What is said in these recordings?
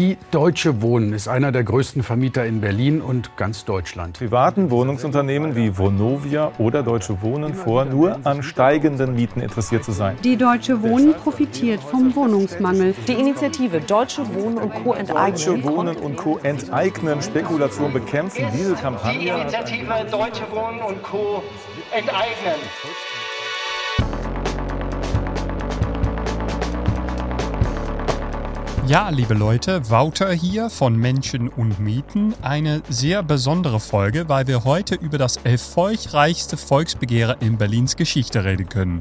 Die Deutsche Wohnen ist einer der größten Vermieter in Berlin und ganz Deutschland. Privaten Wohnungsunternehmen wie Vonovia oder Deutsche Wohnen vor, nur an steigenden Mieten interessiert zu sein. Die Deutsche Wohnen profitiert vom Wohnungsmangel. Die Initiative Deutsche Wohnen und Co. enteignen. Deutsche Wohnen und Co. enteignen, Spekulation bekämpfen. Diese Kampagne. Die Initiative Deutsche Wohnen und Co. enteignen. Ja, liebe Leute, Wouter hier von Menschen und Mieten. Eine sehr besondere Folge, weil wir heute über das erfolgreichste Volksbegehren in Berlins Geschichte reden können.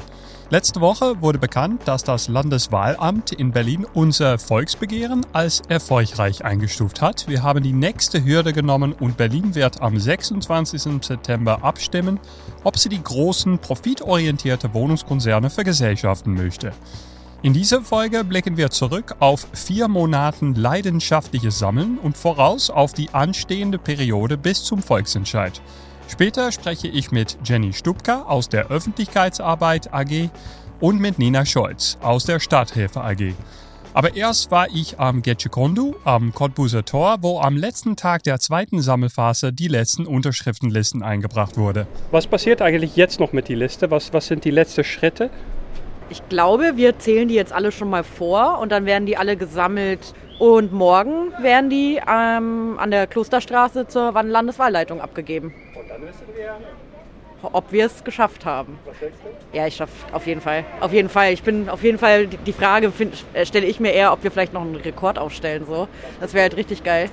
Letzte Woche wurde bekannt, dass das Landeswahlamt in Berlin unser Volksbegehren als erfolgreich eingestuft hat. Wir haben die nächste Hürde genommen und Berlin wird am 26. September abstimmen, ob sie die großen profitorientierte Wohnungskonzerne vergesellschaften möchte. In dieser Folge blicken wir zurück auf vier Monaten leidenschaftliches Sammeln und voraus auf die anstehende Periode bis zum Volksentscheid. Später spreche ich mit Jenny Stubka aus der Öffentlichkeitsarbeit AG und mit Nina Scholz aus der Stadthilfe AG. Aber erst war ich am Getchekondu am Cottbuser Tor, wo am letzten Tag der zweiten Sammelphase die letzten Unterschriftenlisten eingebracht wurde. Was passiert eigentlich jetzt noch mit die Liste? Was, was sind die letzten Schritte? Ich glaube, wir zählen die jetzt alle schon mal vor und dann werden die alle gesammelt. Und morgen werden die ähm, an der Klosterstraße zur Landeswahlleitung abgegeben. Und dann wissen wir, ob wir es geschafft haben. Ja, ich schaffe auf jeden Fall. Auf jeden Fall. Ich bin auf jeden Fall die Frage äh, stelle ich mir eher, ob wir vielleicht noch einen Rekord aufstellen so. Das wäre halt richtig geil.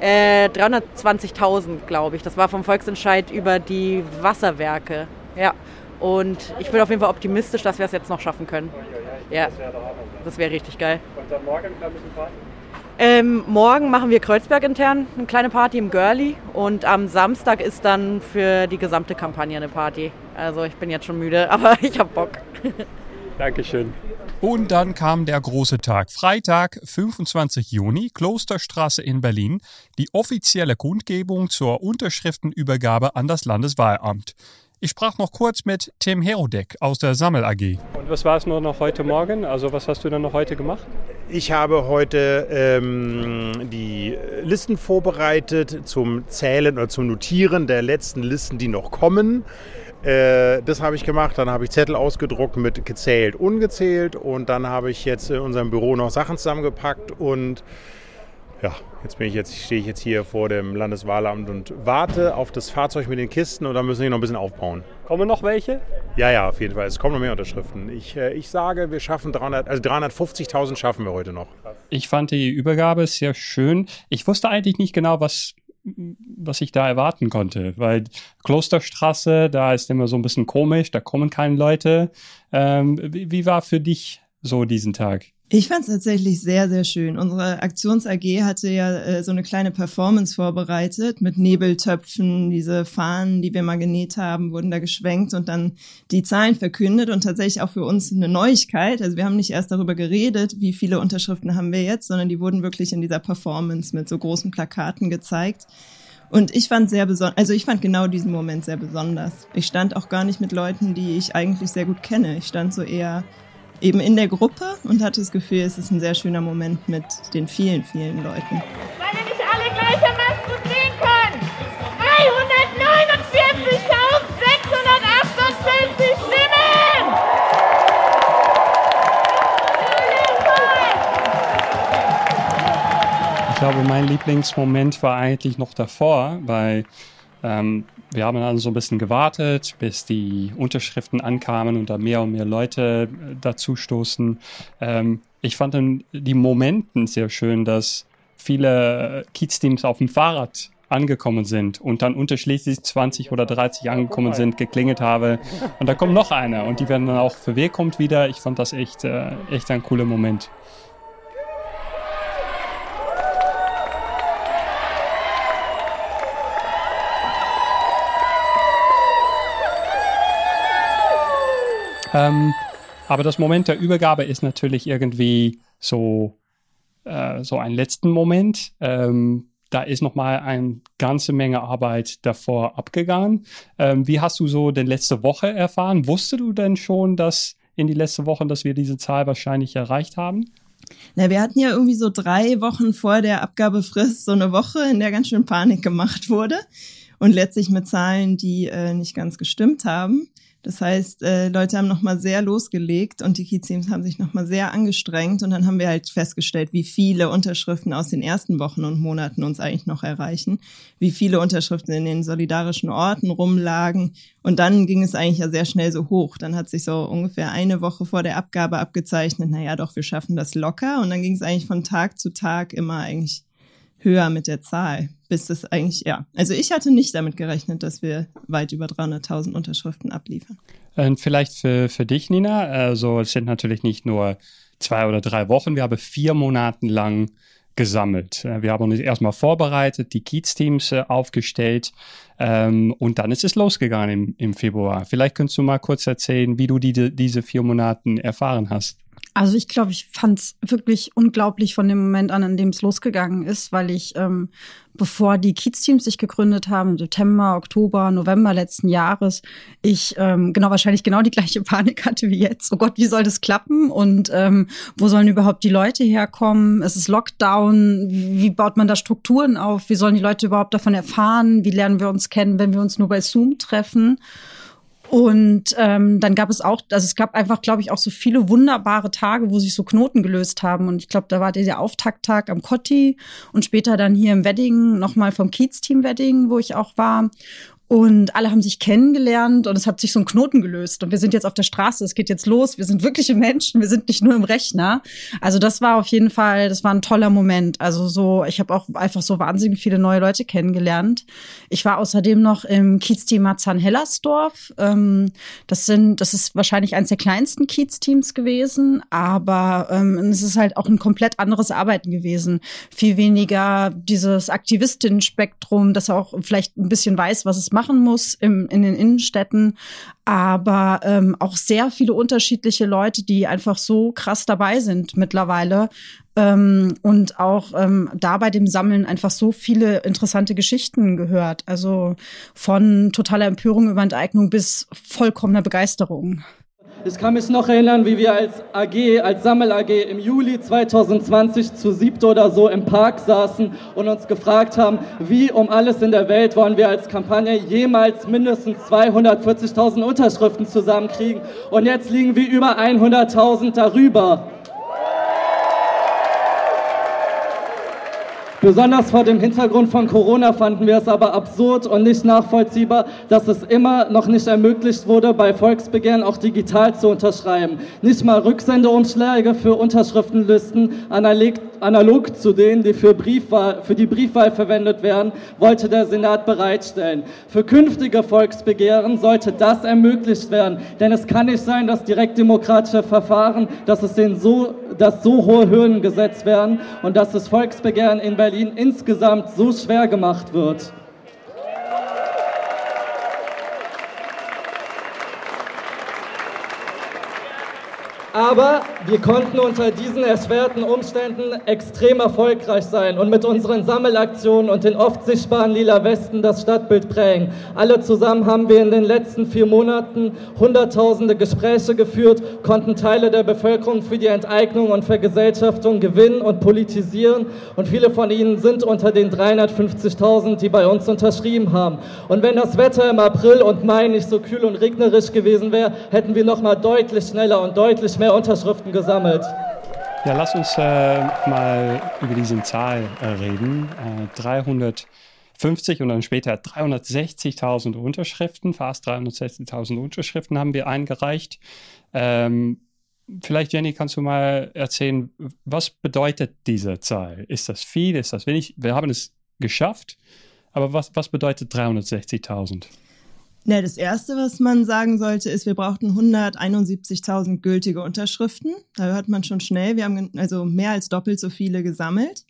Äh, 320.000, glaube ich. Das war vom Volksentscheid über die Wasserwerke. Ja. Und ich bin auf jeden Fall optimistisch, dass wir es jetzt noch schaffen können. Ja, das wäre richtig geil. Und dann morgen ein bisschen Party? Ähm, morgen machen wir Kreuzberg intern eine kleine Party im Girlie und am Samstag ist dann für die gesamte Kampagne eine Party. Also ich bin jetzt schon müde, aber ich habe Bock. Dankeschön. Und dann kam der große Tag. Freitag, 25 Juni, Klosterstraße in Berlin, die offizielle Kundgebung zur Unterschriftenübergabe an das Landeswahlamt. Ich sprach noch kurz mit Tim Herodek aus der Sammel AG. Und was war es nur noch heute Morgen? Also was hast du dann noch heute gemacht? Ich habe heute ähm, die Listen vorbereitet zum Zählen oder zum Notieren der letzten Listen, die noch kommen. Äh, das habe ich gemacht. Dann habe ich Zettel ausgedruckt mit gezählt, ungezählt. Und dann habe ich jetzt in unserem Büro noch Sachen zusammengepackt und ja, jetzt bin ich jetzt, stehe ich jetzt hier vor dem Landeswahlamt und warte auf das Fahrzeug mit den Kisten und dann müssen wir noch ein bisschen aufbauen. Kommen noch welche? Ja, ja, auf jeden Fall. Es kommen noch mehr Unterschriften. Ich, äh, ich sage, wir schaffen 300, also 350.000 schaffen wir heute noch. Ich fand die Übergabe sehr schön. Ich wusste eigentlich nicht genau, was was ich da erwarten konnte, weil Klosterstraße, da ist immer so ein bisschen komisch, da kommen keine Leute. Ähm, wie, wie war für dich so diesen Tag? Ich fand es tatsächlich sehr, sehr schön. Unsere Aktions-AG hatte ja äh, so eine kleine Performance vorbereitet mit Nebeltöpfen. Diese Fahnen, die wir mal genäht haben, wurden da geschwenkt und dann die Zahlen verkündet und tatsächlich auch für uns eine Neuigkeit. Also wir haben nicht erst darüber geredet, wie viele Unterschriften haben wir jetzt, sondern die wurden wirklich in dieser Performance mit so großen Plakaten gezeigt. Und ich fand sehr besonders, also ich fand genau diesen Moment sehr besonders. Ich stand auch gar nicht mit Leuten, die ich eigentlich sehr gut kenne. Ich stand so eher eben in der Gruppe und hatte das Gefühl, es ist ein sehr schöner Moment mit den vielen, vielen Leuten. Weil wir nicht alle gleichermaßen gut sehen können. 349.658 Stimmen! Ich glaube, mein Lieblingsmoment war eigentlich noch davor, weil ähm, wir haben dann so ein bisschen gewartet, bis die Unterschriften ankamen und da mehr und mehr Leute äh, dazu stoßen. Ähm, ich fand dann die Momenten sehr schön, dass viele Kiez-Teams auf dem Fahrrad angekommen sind und dann unterschließlich 20 oder 30 angekommen sind, geklingelt habe und da kommt noch einer und die werden dann auch für kommt wieder. Ich fand das echt, äh, echt ein cooler Moment. Ähm, aber das Moment der Übergabe ist natürlich irgendwie so, äh, so ein letzten Moment. Ähm, da ist nochmal eine ganze Menge Arbeit davor abgegangen. Ähm, wie hast du so den letzte Woche erfahren? Wusstest du denn schon, dass in die letzte Woche, dass wir diese Zahl wahrscheinlich erreicht haben? Na, wir hatten ja irgendwie so drei Wochen vor der Abgabefrist so eine Woche, in der ganz schön Panik gemacht wurde und letztlich mit Zahlen, die äh, nicht ganz gestimmt haben. Das heißt, äh, Leute haben nochmal sehr losgelegt und die Kiez-Teams haben sich nochmal sehr angestrengt und dann haben wir halt festgestellt, wie viele Unterschriften aus den ersten Wochen und Monaten uns eigentlich noch erreichen, wie viele Unterschriften in den solidarischen Orten rumlagen und dann ging es eigentlich ja sehr schnell so hoch. Dann hat sich so ungefähr eine Woche vor der Abgabe abgezeichnet, naja doch, wir schaffen das locker und dann ging es eigentlich von Tag zu Tag immer eigentlich höher mit der Zahl, bis es eigentlich, ja. Also ich hatte nicht damit gerechnet, dass wir weit über 300.000 Unterschriften abliefern. Und vielleicht für, für dich, Nina, also es sind natürlich nicht nur zwei oder drei Wochen, wir haben vier Monate lang gesammelt. Wir haben uns erstmal vorbereitet, die Kiez-Teams äh, aufgestellt ähm, und dann ist es losgegangen im, im Februar. Vielleicht könntest du mal kurz erzählen, wie du die, diese vier Monate erfahren hast. Also ich glaube, ich fand es wirklich unglaublich von dem Moment an, in dem es losgegangen ist, weil ich, ähm, bevor die Kiez-Teams sich gegründet haben, September, Oktober, November letzten Jahres, ich ähm, genau wahrscheinlich genau die gleiche Panik hatte wie jetzt. Oh Gott, wie soll das klappen? Und ähm, wo sollen überhaupt die Leute herkommen? Es ist Lockdown. Wie baut man da Strukturen auf? Wie sollen die Leute überhaupt davon erfahren? Wie lernen wir uns kennen, wenn wir uns nur bei Zoom treffen? Und ähm, dann gab es auch, also es gab einfach, glaube ich, auch so viele wunderbare Tage, wo sich so Knoten gelöst haben. Und ich glaube, da war der Auftakttag am Kotti und später dann hier im Wedding, nochmal vom Kiez-Team Wedding, wo ich auch war. Und alle haben sich kennengelernt und es hat sich so ein Knoten gelöst. Und wir sind jetzt auf der Straße, es geht jetzt los. Wir sind wirkliche Menschen, wir sind nicht nur im Rechner. Also das war auf jeden Fall, das war ein toller Moment. Also so, ich habe auch einfach so wahnsinnig viele neue Leute kennengelernt. Ich war außerdem noch im Kiez-Team Marzahn-Hellersdorf. Ähm, das sind, das ist wahrscheinlich eines der kleinsten Kiez-Teams gewesen, aber ähm, es ist halt auch ein komplett anderes Arbeiten gewesen. Viel weniger dieses Aktivistinnen-Spektrum, das auch vielleicht ein bisschen weiß, was es machen muss im, in den Innenstädten, aber ähm, auch sehr viele unterschiedliche Leute, die einfach so krass dabei sind mittlerweile. Ähm, und auch ähm, da bei dem Sammeln einfach so viele interessante Geschichten gehört. Also von totaler Empörung über Enteignung bis vollkommener Begeisterung. Ich kann mich noch erinnern, wie wir als AG, als Sammel-AG im Juli 2020 zu siebt oder so im Park saßen und uns gefragt haben, wie um alles in der Welt wollen wir als Kampagne jemals mindestens 240.000 Unterschriften zusammenkriegen. Und jetzt liegen wir über 100.000 darüber. Besonders vor dem Hintergrund von Corona fanden wir es aber absurd und nicht nachvollziehbar, dass es immer noch nicht ermöglicht wurde, bei Volksbegehren auch digital zu unterschreiben. Nicht mal Rücksendeumschläge für Unterschriftenlisten analog, analog zu denen, die für, Briefwahl, für die Briefwahl verwendet werden, wollte der Senat bereitstellen. Für künftige Volksbegehren sollte das ermöglicht werden, denn es kann nicht sein, dass direktdemokratische Verfahren, dass es denen so, dass so hohe Hürden gesetzt werden und dass das Volksbegehren in Berlin Berlin insgesamt so schwer gemacht wird. Aber wir konnten unter diesen erschwerten Umständen extrem erfolgreich sein und mit unseren Sammelaktionen und den oft sichtbaren lila Westen das Stadtbild prägen. Alle zusammen haben wir in den letzten vier Monaten hunderttausende Gespräche geführt, konnten Teile der Bevölkerung für die Enteignung und Vergesellschaftung gewinnen und politisieren und viele von ihnen sind unter den 350.000, die bei uns unterschrieben haben. Und wenn das Wetter im April und Mai nicht so kühl und regnerisch gewesen wäre, hätten wir noch mal deutlich schneller und deutlich mehr mehr Unterschriften gesammelt. Ja, lass uns äh, mal über diese Zahl äh, reden. Äh, 350 und dann später 360.000 Unterschriften, fast 360.000 Unterschriften haben wir eingereicht. Ähm, vielleicht, Jenny, kannst du mal erzählen, was bedeutet diese Zahl? Ist das viel? Ist das wenig? Wir haben es geschafft, aber was, was bedeutet 360.000? Na, das Erste, was man sagen sollte, ist, wir brauchten 171.000 gültige Unterschriften. Da hört man schon schnell. Wir haben also mehr als doppelt so viele gesammelt.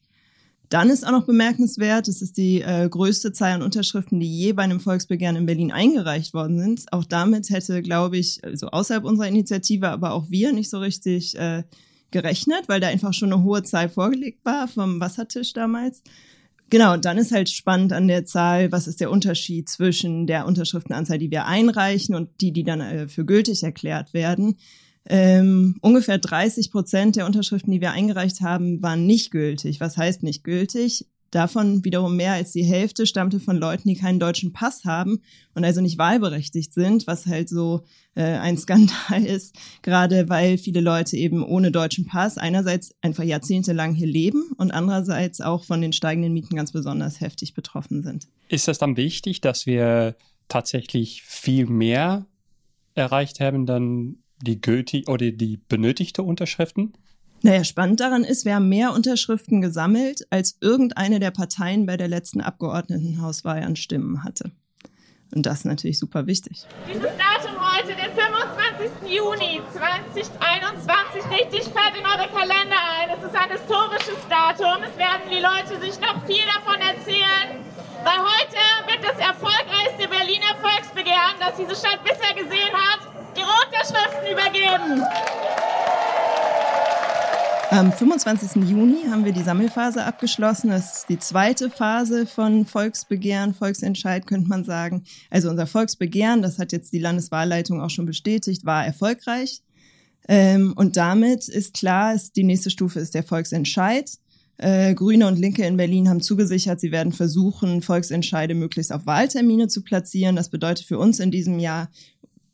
Dann ist auch noch bemerkenswert, es ist die äh, größte Zahl an Unterschriften, die je bei einem Volksbegehren in Berlin eingereicht worden sind. Auch damit hätte, glaube ich, also außerhalb unserer Initiative, aber auch wir nicht so richtig äh, gerechnet, weil da einfach schon eine hohe Zahl vorgelegt war vom Wassertisch damals. Genau, dann ist halt spannend an der Zahl, was ist der Unterschied zwischen der Unterschriftenanzahl, die wir einreichen und die, die dann äh, für gültig erklärt werden. Ähm, ungefähr 30 Prozent der Unterschriften, die wir eingereicht haben, waren nicht gültig. Was heißt nicht gültig? Davon wiederum mehr als die Hälfte stammte von Leuten, die keinen deutschen Pass haben und also nicht wahlberechtigt sind, was halt so äh, ein Skandal ist, gerade weil viele Leute eben ohne deutschen Pass einerseits einfach jahrzehntelang hier leben und andererseits auch von den steigenden Mieten ganz besonders heftig betroffen sind. Ist es dann wichtig, dass wir tatsächlich viel mehr erreicht haben dann die gültig oder die benötigte Unterschriften? Naja, spannend daran ist, wir haben mehr Unterschriften gesammelt, als irgendeine der Parteien bei der letzten Abgeordnetenhauswahl an Stimmen hatte. Und das ist natürlich super wichtig. Dieses Datum heute, den 25. Juni 2021, richtig fett in eure Kalender ein. Es ist ein historisches Datum. Es werden die Leute sich noch viel davon erzählen. Weil heute wird das erfolgreichste Berliner Volksbegehren, das diese Stadt bisher gesehen hat, ihre Unterschriften übergeben. Am 25. Juni haben wir die Sammelphase abgeschlossen. Das ist die zweite Phase von Volksbegehren, Volksentscheid könnte man sagen. Also unser Volksbegehren, das hat jetzt die Landeswahlleitung auch schon bestätigt, war erfolgreich. Ähm, und damit ist klar, die nächste Stufe ist der Volksentscheid. Äh, Grüne und Linke in Berlin haben zugesichert, sie werden versuchen, Volksentscheide möglichst auf Wahltermine zu platzieren. Das bedeutet für uns in diesem Jahr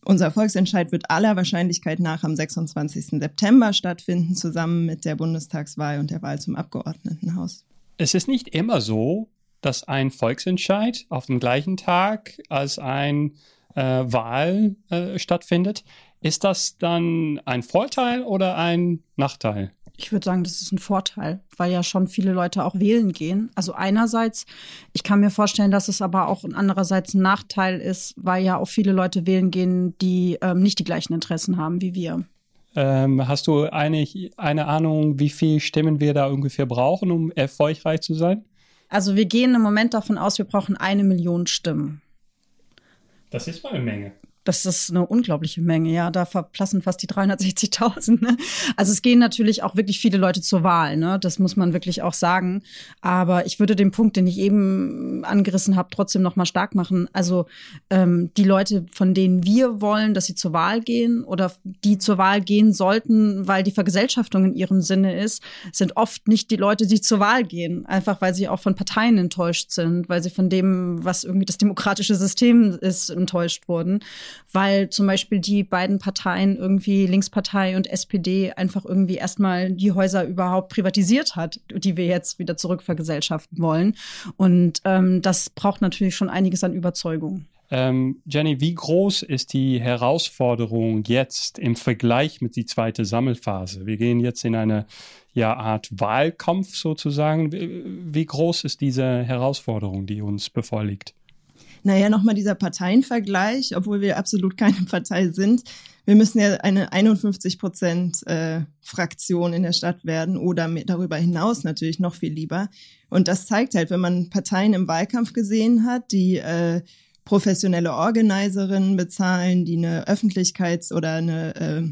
unser Volksentscheid wird aller Wahrscheinlichkeit nach am 26. September stattfinden, zusammen mit der Bundestagswahl und der Wahl zum Abgeordnetenhaus. Es ist nicht immer so, dass ein Volksentscheid auf dem gleichen Tag als ein äh, Wahl äh, stattfindet. Ist das dann ein Vorteil oder ein Nachteil? Ich würde sagen, das ist ein Vorteil, weil ja schon viele Leute auch wählen gehen. Also einerseits, ich kann mir vorstellen, dass es aber auch andererseits ein Nachteil ist, weil ja auch viele Leute wählen gehen, die ähm, nicht die gleichen Interessen haben wie wir. Ähm, hast du eine, eine Ahnung, wie viele Stimmen wir da ungefähr brauchen, um erfolgreich zu sein? Also wir gehen im Moment davon aus, wir brauchen eine Million Stimmen. Das ist mal eine Menge. Das ist eine unglaubliche Menge, ja. Da verplassen fast die 360.000. Ne? Also es gehen natürlich auch wirklich viele Leute zur Wahl, ne? Das muss man wirklich auch sagen. Aber ich würde den Punkt, den ich eben angerissen habe, trotzdem noch mal stark machen. Also ähm, die Leute, von denen wir wollen, dass sie zur Wahl gehen oder die zur Wahl gehen sollten, weil die Vergesellschaftung in ihrem Sinne ist, sind oft nicht die Leute, die zur Wahl gehen. Einfach weil sie auch von Parteien enttäuscht sind, weil sie von dem, was irgendwie das demokratische System ist, enttäuscht wurden weil zum Beispiel die beiden Parteien irgendwie Linkspartei und SPD einfach irgendwie erstmal die Häuser überhaupt privatisiert hat, die wir jetzt wieder zurückvergesellschaften wollen. Und ähm, das braucht natürlich schon einiges an Überzeugung. Ähm, Jenny, wie groß ist die Herausforderung jetzt im Vergleich mit die zweite Sammelphase? Wir gehen jetzt in eine ja, Art Wahlkampf sozusagen. Wie groß ist diese Herausforderung, die uns bevorliegt? Naja, nochmal dieser Parteienvergleich, obwohl wir absolut keine Partei sind. Wir müssen ja eine 51 Prozent äh, Fraktion in der Stadt werden oder darüber hinaus natürlich noch viel lieber. Und das zeigt halt, wenn man Parteien im Wahlkampf gesehen hat, die äh, professionelle Organiserinnen bezahlen, die eine Öffentlichkeits- oder eine äh,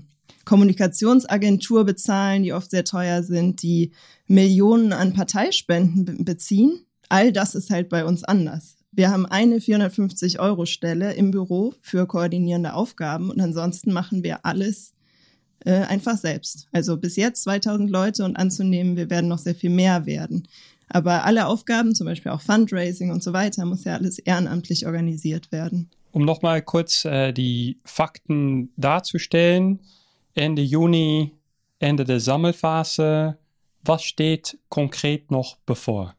Kommunikationsagentur bezahlen, die oft sehr teuer sind, die Millionen an Parteispenden beziehen. All das ist halt bei uns anders. Wir haben eine 450-Euro-Stelle im Büro für koordinierende Aufgaben und ansonsten machen wir alles äh, einfach selbst. Also bis jetzt 2000 Leute und anzunehmen, wir werden noch sehr viel mehr werden. Aber alle Aufgaben, zum Beispiel auch Fundraising und so weiter, muss ja alles ehrenamtlich organisiert werden. Um nochmal kurz äh, die Fakten darzustellen. Ende Juni, Ende der Sammelphase. Was steht konkret noch bevor?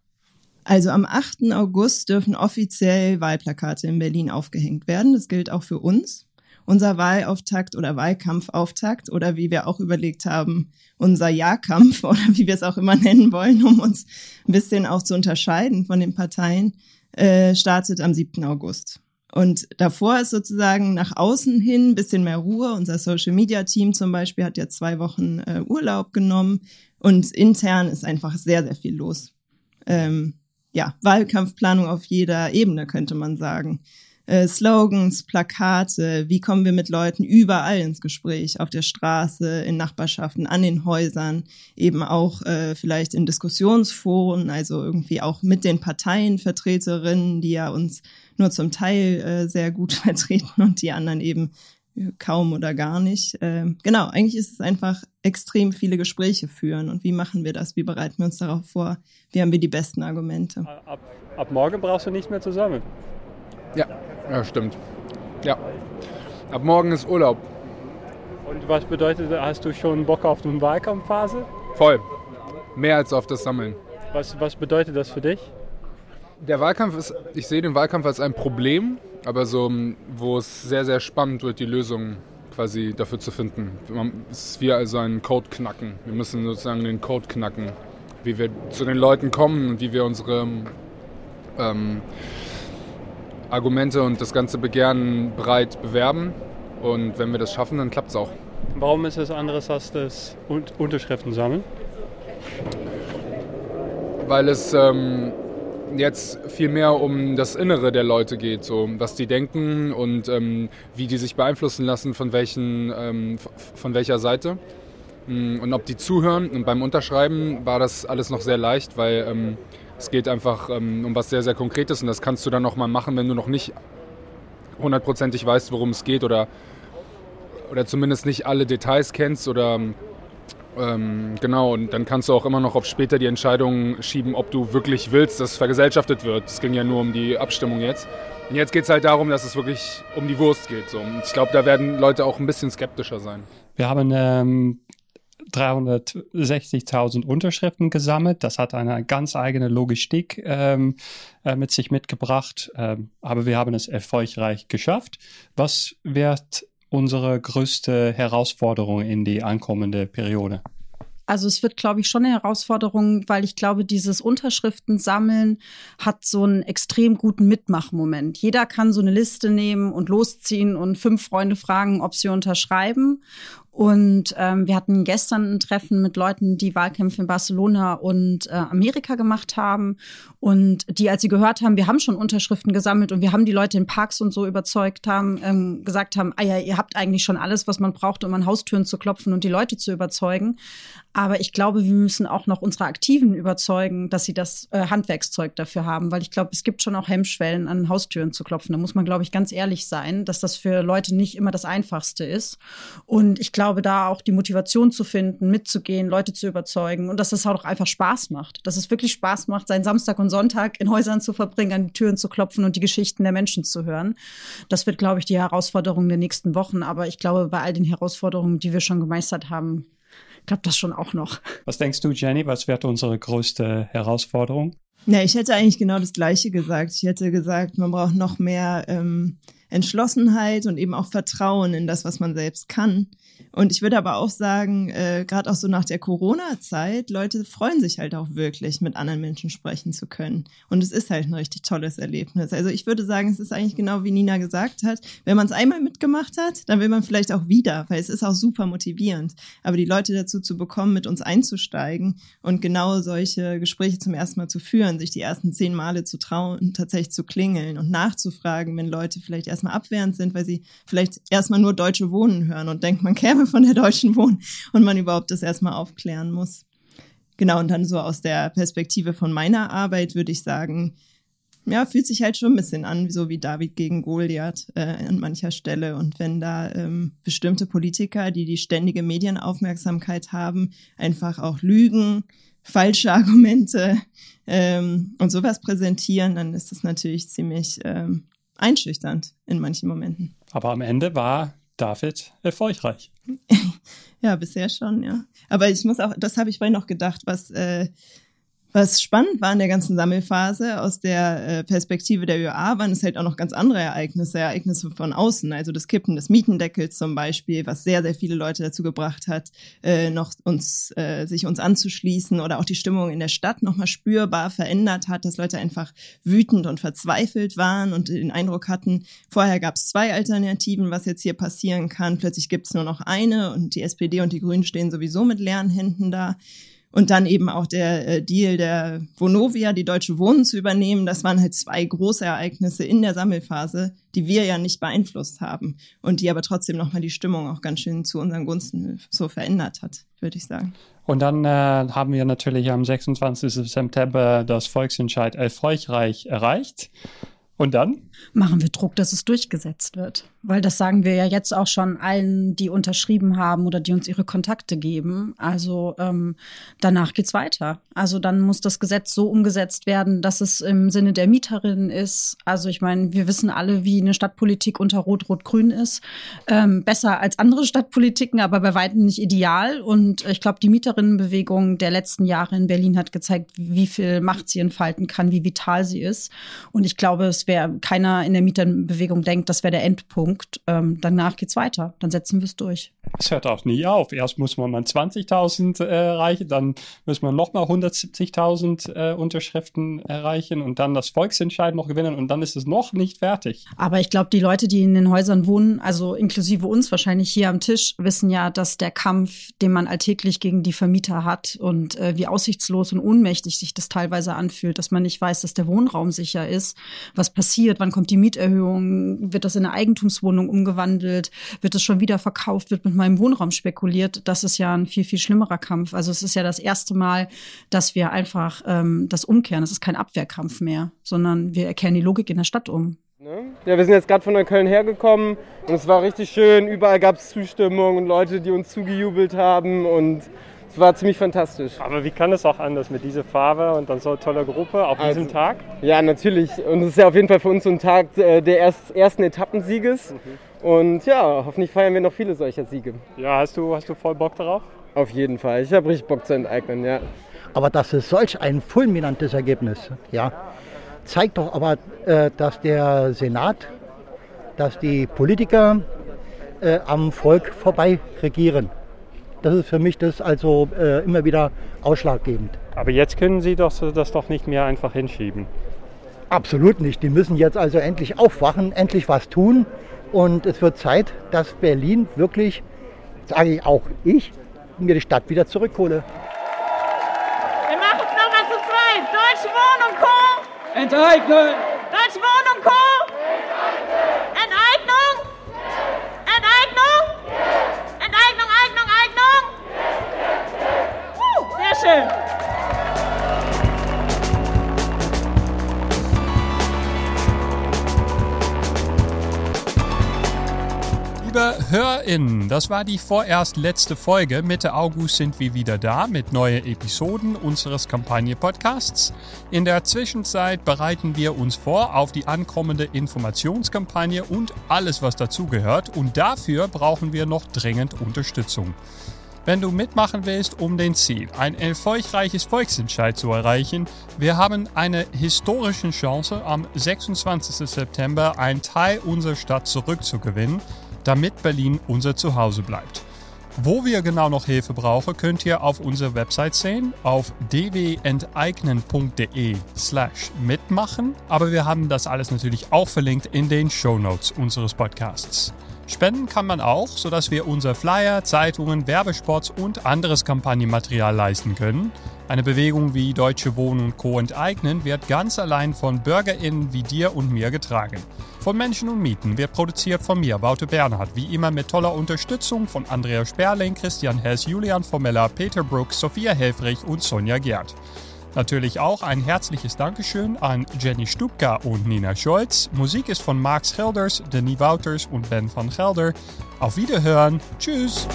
Also am 8. August dürfen offiziell Wahlplakate in Berlin aufgehängt werden. Das gilt auch für uns. Unser Wahlauftakt oder Wahlkampfauftakt oder wie wir auch überlegt haben, unser Jahrkampf oder wie wir es auch immer nennen wollen, um uns ein bisschen auch zu unterscheiden von den Parteien, äh, startet am 7. August. Und davor ist sozusagen nach außen hin ein bisschen mehr Ruhe. Unser Social Media Team zum Beispiel hat ja zwei Wochen äh, Urlaub genommen und intern ist einfach sehr, sehr viel los. Ähm, ja, Wahlkampfplanung auf jeder Ebene, könnte man sagen. Äh, Slogans, Plakate, wie kommen wir mit Leuten überall ins Gespräch, auf der Straße, in Nachbarschaften, an den Häusern, eben auch äh, vielleicht in Diskussionsforen, also irgendwie auch mit den Parteienvertreterinnen, die ja uns nur zum Teil äh, sehr gut vertreten und die anderen eben kaum oder gar nicht. Ähm, genau, eigentlich ist es einfach extrem viele Gespräche führen. Und wie machen wir das? Wie bereiten wir uns darauf vor? Wie haben wir die besten Argumente? Ab, ab morgen brauchst du nicht mehr zusammen. Ja, ja, stimmt. Ja. Ab morgen ist Urlaub. Und was bedeutet, hast du schon Bock auf die Wahlkampfphase? Voll. Mehr als auf das Sammeln. Was, was bedeutet das für dich? Der Wahlkampf ist, ich sehe den Wahlkampf als ein Problem, aber so, wo es sehr, sehr spannend wird, die Lösung quasi dafür zu finden. Es ist wie also ein Code knacken. Wir müssen sozusagen den Code knacken, wie wir zu den Leuten kommen und wie wir unsere ähm, Argumente und das ganze Begehren breit bewerben. Und wenn wir das schaffen, dann klappt es auch. Warum ist es anderes als das Unterschriften sammeln? Weil es ähm, jetzt viel mehr um das Innere der Leute geht, so was die denken und ähm, wie die sich beeinflussen lassen von, welchen, ähm, von welcher Seite mm, und ob die zuhören. Und beim Unterschreiben war das alles noch sehr leicht, weil ähm, es geht einfach ähm, um was sehr, sehr Konkretes und das kannst du dann noch mal machen, wenn du noch nicht hundertprozentig weißt, worum es geht oder, oder zumindest nicht alle Details kennst oder ähm, genau, und dann kannst du auch immer noch auf später die Entscheidung schieben, ob du wirklich willst, dass vergesellschaftet wird. Es ging ja nur um die Abstimmung jetzt. Und jetzt geht es halt darum, dass es wirklich um die Wurst geht. So. Und ich glaube, da werden Leute auch ein bisschen skeptischer sein. Wir haben ähm, 360.000 Unterschriften gesammelt. Das hat eine ganz eigene Logistik ähm, äh, mit sich mitgebracht. Ähm, aber wir haben es erfolgreich geschafft. Was wird unsere größte Herausforderung in die ankommende Periode? Also es wird, glaube ich, schon eine Herausforderung, weil ich glaube, dieses Unterschriften sammeln hat so einen extrem guten Mitmachmoment. Jeder kann so eine Liste nehmen und losziehen und fünf Freunde fragen, ob sie unterschreiben. Und ähm, wir hatten gestern ein Treffen mit Leuten, die Wahlkämpfe in Barcelona und äh, Amerika gemacht haben. Und die, als sie gehört haben, wir haben schon Unterschriften gesammelt und wir haben die Leute in Parks und so überzeugt haben, ähm, gesagt haben, ah ja, ihr habt eigentlich schon alles, was man braucht, um an Haustüren zu klopfen und die Leute zu überzeugen. Aber ich glaube, wir müssen auch noch unsere Aktiven überzeugen, dass sie das äh, Handwerkszeug dafür haben, weil ich glaube, es gibt schon auch Hemmschwellen, an Haustüren zu klopfen. Da muss man, glaube ich, ganz ehrlich sein, dass das für Leute nicht immer das Einfachste ist. Und ich glaube, da auch die Motivation zu finden, mitzugehen, Leute zu überzeugen und dass es auch einfach Spaß macht. Dass es wirklich Spaß macht, seinen Samstag und Sonntag in Häusern zu verbringen, an die Türen zu klopfen und die Geschichten der Menschen zu hören. Das wird, glaube ich, die Herausforderung der nächsten Wochen. Aber ich glaube, bei all den Herausforderungen, die wir schon gemeistert haben, klappt das schon auch noch. Was denkst du, Jenny? Was wird unsere größte Herausforderung? Ja, ich hätte eigentlich genau das Gleiche gesagt. Ich hätte gesagt, man braucht noch mehr ähm, Entschlossenheit und eben auch Vertrauen in das, was man selbst kann. Und ich würde aber auch sagen, äh, gerade auch so nach der Corona-Zeit, Leute freuen sich halt auch wirklich, mit anderen Menschen sprechen zu können. Und es ist halt ein richtig tolles Erlebnis. Also ich würde sagen, es ist eigentlich genau wie Nina gesagt hat, wenn man es einmal mitgemacht hat, dann will man vielleicht auch wieder, weil es ist auch super motivierend. Aber die Leute dazu zu bekommen, mit uns einzusteigen und genau solche Gespräche zum ersten Mal zu führen, sich die ersten zehn Male zu trauen, tatsächlich zu klingeln und nachzufragen, wenn Leute vielleicht erstmal abwehrend sind, weil sie vielleicht erstmal nur Deutsche Wohnen hören und denken, man käme von der Deutschen Wohnen und man überhaupt das erstmal aufklären muss. Genau, und dann so aus der Perspektive von meiner Arbeit würde ich sagen, ja, fühlt sich halt schon ein bisschen an, so wie David gegen Goliath äh, an mancher Stelle. Und wenn da ähm, bestimmte Politiker, die die ständige Medienaufmerksamkeit haben, einfach auch lügen, falsche Argumente ähm, und sowas präsentieren, dann ist das natürlich ziemlich ähm, einschüchternd in manchen Momenten. Aber am Ende war David erfolgreich. ja, bisher schon, ja. Aber ich muss auch, das habe ich vorhin noch gedacht, was äh, was spannend war in der ganzen Sammelphase aus der äh, Perspektive der ÖA, waren es halt auch noch ganz andere Ereignisse, Ereignisse von außen, also das Kippen des Mietendeckels zum Beispiel, was sehr, sehr viele Leute dazu gebracht hat, äh, noch uns, äh, sich uns anzuschließen oder auch die Stimmung in der Stadt nochmal spürbar verändert hat, dass Leute einfach wütend und verzweifelt waren und den Eindruck hatten, vorher gab es zwei Alternativen, was jetzt hier passieren kann, plötzlich gibt es nur noch eine und die SPD und die Grünen stehen sowieso mit leeren Händen da. Und dann eben auch der äh, Deal der Vonovia, die Deutsche Wohnen zu übernehmen. Das waren halt zwei große Ereignisse in der Sammelphase, die wir ja nicht beeinflusst haben und die aber trotzdem nochmal die Stimmung auch ganz schön zu unseren Gunsten so verändert hat, würde ich sagen. Und dann äh, haben wir natürlich am 26. September das Volksentscheid erfolgreich erreicht. Und dann? Machen wir Druck, dass es durchgesetzt wird. Weil das sagen wir ja jetzt auch schon allen, die unterschrieben haben oder die uns ihre Kontakte geben. Also ähm, danach geht's weiter. Also dann muss das Gesetz so umgesetzt werden, dass es im Sinne der Mieterinnen ist. Also ich meine, wir wissen alle, wie eine Stadtpolitik unter Rot-Rot-Grün ist. Ähm, besser als andere Stadtpolitiken, aber bei weitem nicht ideal. Und ich glaube, die Mieterinnenbewegung der letzten Jahre in Berlin hat gezeigt, wie viel Macht sie entfalten kann, wie vital sie ist. Und ich glaube, es wäre keiner in der Mieterinnenbewegung denkt, das wäre der Endpunkt. Punkt. Ähm, danach geht's weiter. Dann setzen wir es durch. Es hört auch nie auf. Erst muss man mal 20.000 äh, erreichen, dann muss man nochmal 170.000 äh, Unterschriften erreichen und dann das Volksentscheid noch gewinnen und dann ist es noch nicht fertig. Aber ich glaube, die Leute, die in den Häusern wohnen, also inklusive uns wahrscheinlich hier am Tisch, wissen ja, dass der Kampf, den man alltäglich gegen die Vermieter hat und äh, wie aussichtslos und ohnmächtig sich das teilweise anfühlt, dass man nicht weiß, dass der Wohnraum sicher ist, was passiert, wann kommt die Mieterhöhung, wird das in eine Eigentumswohnung umgewandelt, wird es schon wieder verkauft, wird mit meinem Wohnraum spekuliert, das ist ja ein viel, viel schlimmerer Kampf. Also es ist ja das erste Mal, dass wir einfach ähm, das umkehren. Es ist kein Abwehrkampf mehr, sondern wir erkennen die Logik in der Stadt um. Ne? Ja, wir sind jetzt gerade von Neukölln hergekommen und es war richtig schön. Überall gab es Zustimmung und Leute, die uns zugejubelt haben und es war ziemlich fantastisch. Aber wie kann es auch anders mit dieser Farbe und dann so eine tolle Gruppe auf also, diesem Tag? Ja, natürlich. Und es ist ja auf jeden Fall für uns so ein Tag äh, der erst, ersten Etappensieges. Mhm. Und ja, hoffentlich feiern wir noch viele solcher Siege. Ja, hast du, hast du voll Bock darauf? Auf jeden Fall. Ich habe richtig Bock zu enteignen, ja. Aber das ist solch ein fulminantes Ergebnis, ja, zeigt doch aber, äh, dass der Senat, dass die Politiker äh, am Volk vorbei regieren. Das ist für mich das also äh, immer wieder ausschlaggebend. Aber jetzt können Sie doch das doch nicht mehr einfach hinschieben. Absolut nicht. Die müssen jetzt also endlich aufwachen, endlich was tun. Und es wird Zeit, dass Berlin wirklich, sage ich auch ich, mir die Stadt wieder zurückhole. Wir machen es nochmal zu zweit. Deutsche Wohnen und Co. Enteignen! Deutsche Wohnen und Co. HörInnen, das war die vorerst letzte Folge. Mitte August sind wir wieder da mit neuen Episoden unseres Kampagne-Podcasts. In der Zwischenzeit bereiten wir uns vor auf die ankommende Informationskampagne und alles, was dazugehört. Und dafür brauchen wir noch dringend Unterstützung. Wenn du mitmachen willst, um den Ziel, ein erfolgreiches Volksentscheid zu erreichen, wir haben eine historische Chance, am 26. September einen Teil unserer Stadt zurückzugewinnen damit Berlin unser Zuhause bleibt. Wo wir genau noch Hilfe brauchen, könnt ihr auf unserer Website sehen, auf dwenteignen.de slash mitmachen. Aber wir haben das alles natürlich auch verlinkt in den Show Notes unseres Podcasts. Spenden kann man auch, sodass wir unser Flyer, Zeitungen, Werbespots und anderes Kampagnenmaterial leisten können. Eine Bewegung wie Deutsche Wohnen und Co. enteignen wird ganz allein von BürgerInnen wie dir und mir getragen. Von Menschen und Mieten wird produziert von mir, Baute Bernhard, wie immer mit toller Unterstützung von Andrea Sperling, Christian Hess, Julian Formella, Peter Brooks, Sophia Helfrich und Sonja Gerd. Natürlich auch ein herzliches Dankeschön an Jenny Stubka und Nina Scholz. Musik ist von Max Gelders, Denis Wouters und Ben van Gelder. Auf Wiederhören. Tschüss.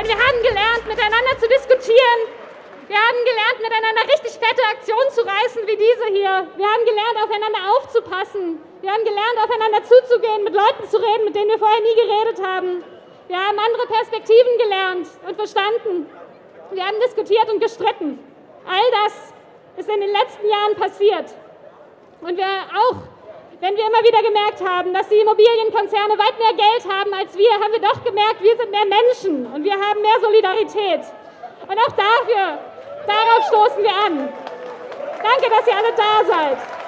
Denn wir haben gelernt, miteinander zu diskutieren. Wir haben gelernt, miteinander richtig fette Aktionen zu reißen wie diese hier. Wir haben gelernt, aufeinander aufzupassen. Wir haben gelernt, aufeinander zuzugehen, mit Leuten zu reden, mit denen wir vorher nie geredet haben. Wir haben andere Perspektiven gelernt und verstanden. Wir haben diskutiert und gestritten. All das ist in den letzten Jahren passiert. Und wir auch, wenn wir immer wieder gemerkt haben, dass die Immobilienkonzerne weit mehr Geld haben als wir, haben wir doch gemerkt, wir sind mehr Menschen und wir haben mehr Solidarität. Und auch dafür, darauf stoßen wir an. Danke, dass ihr alle da seid.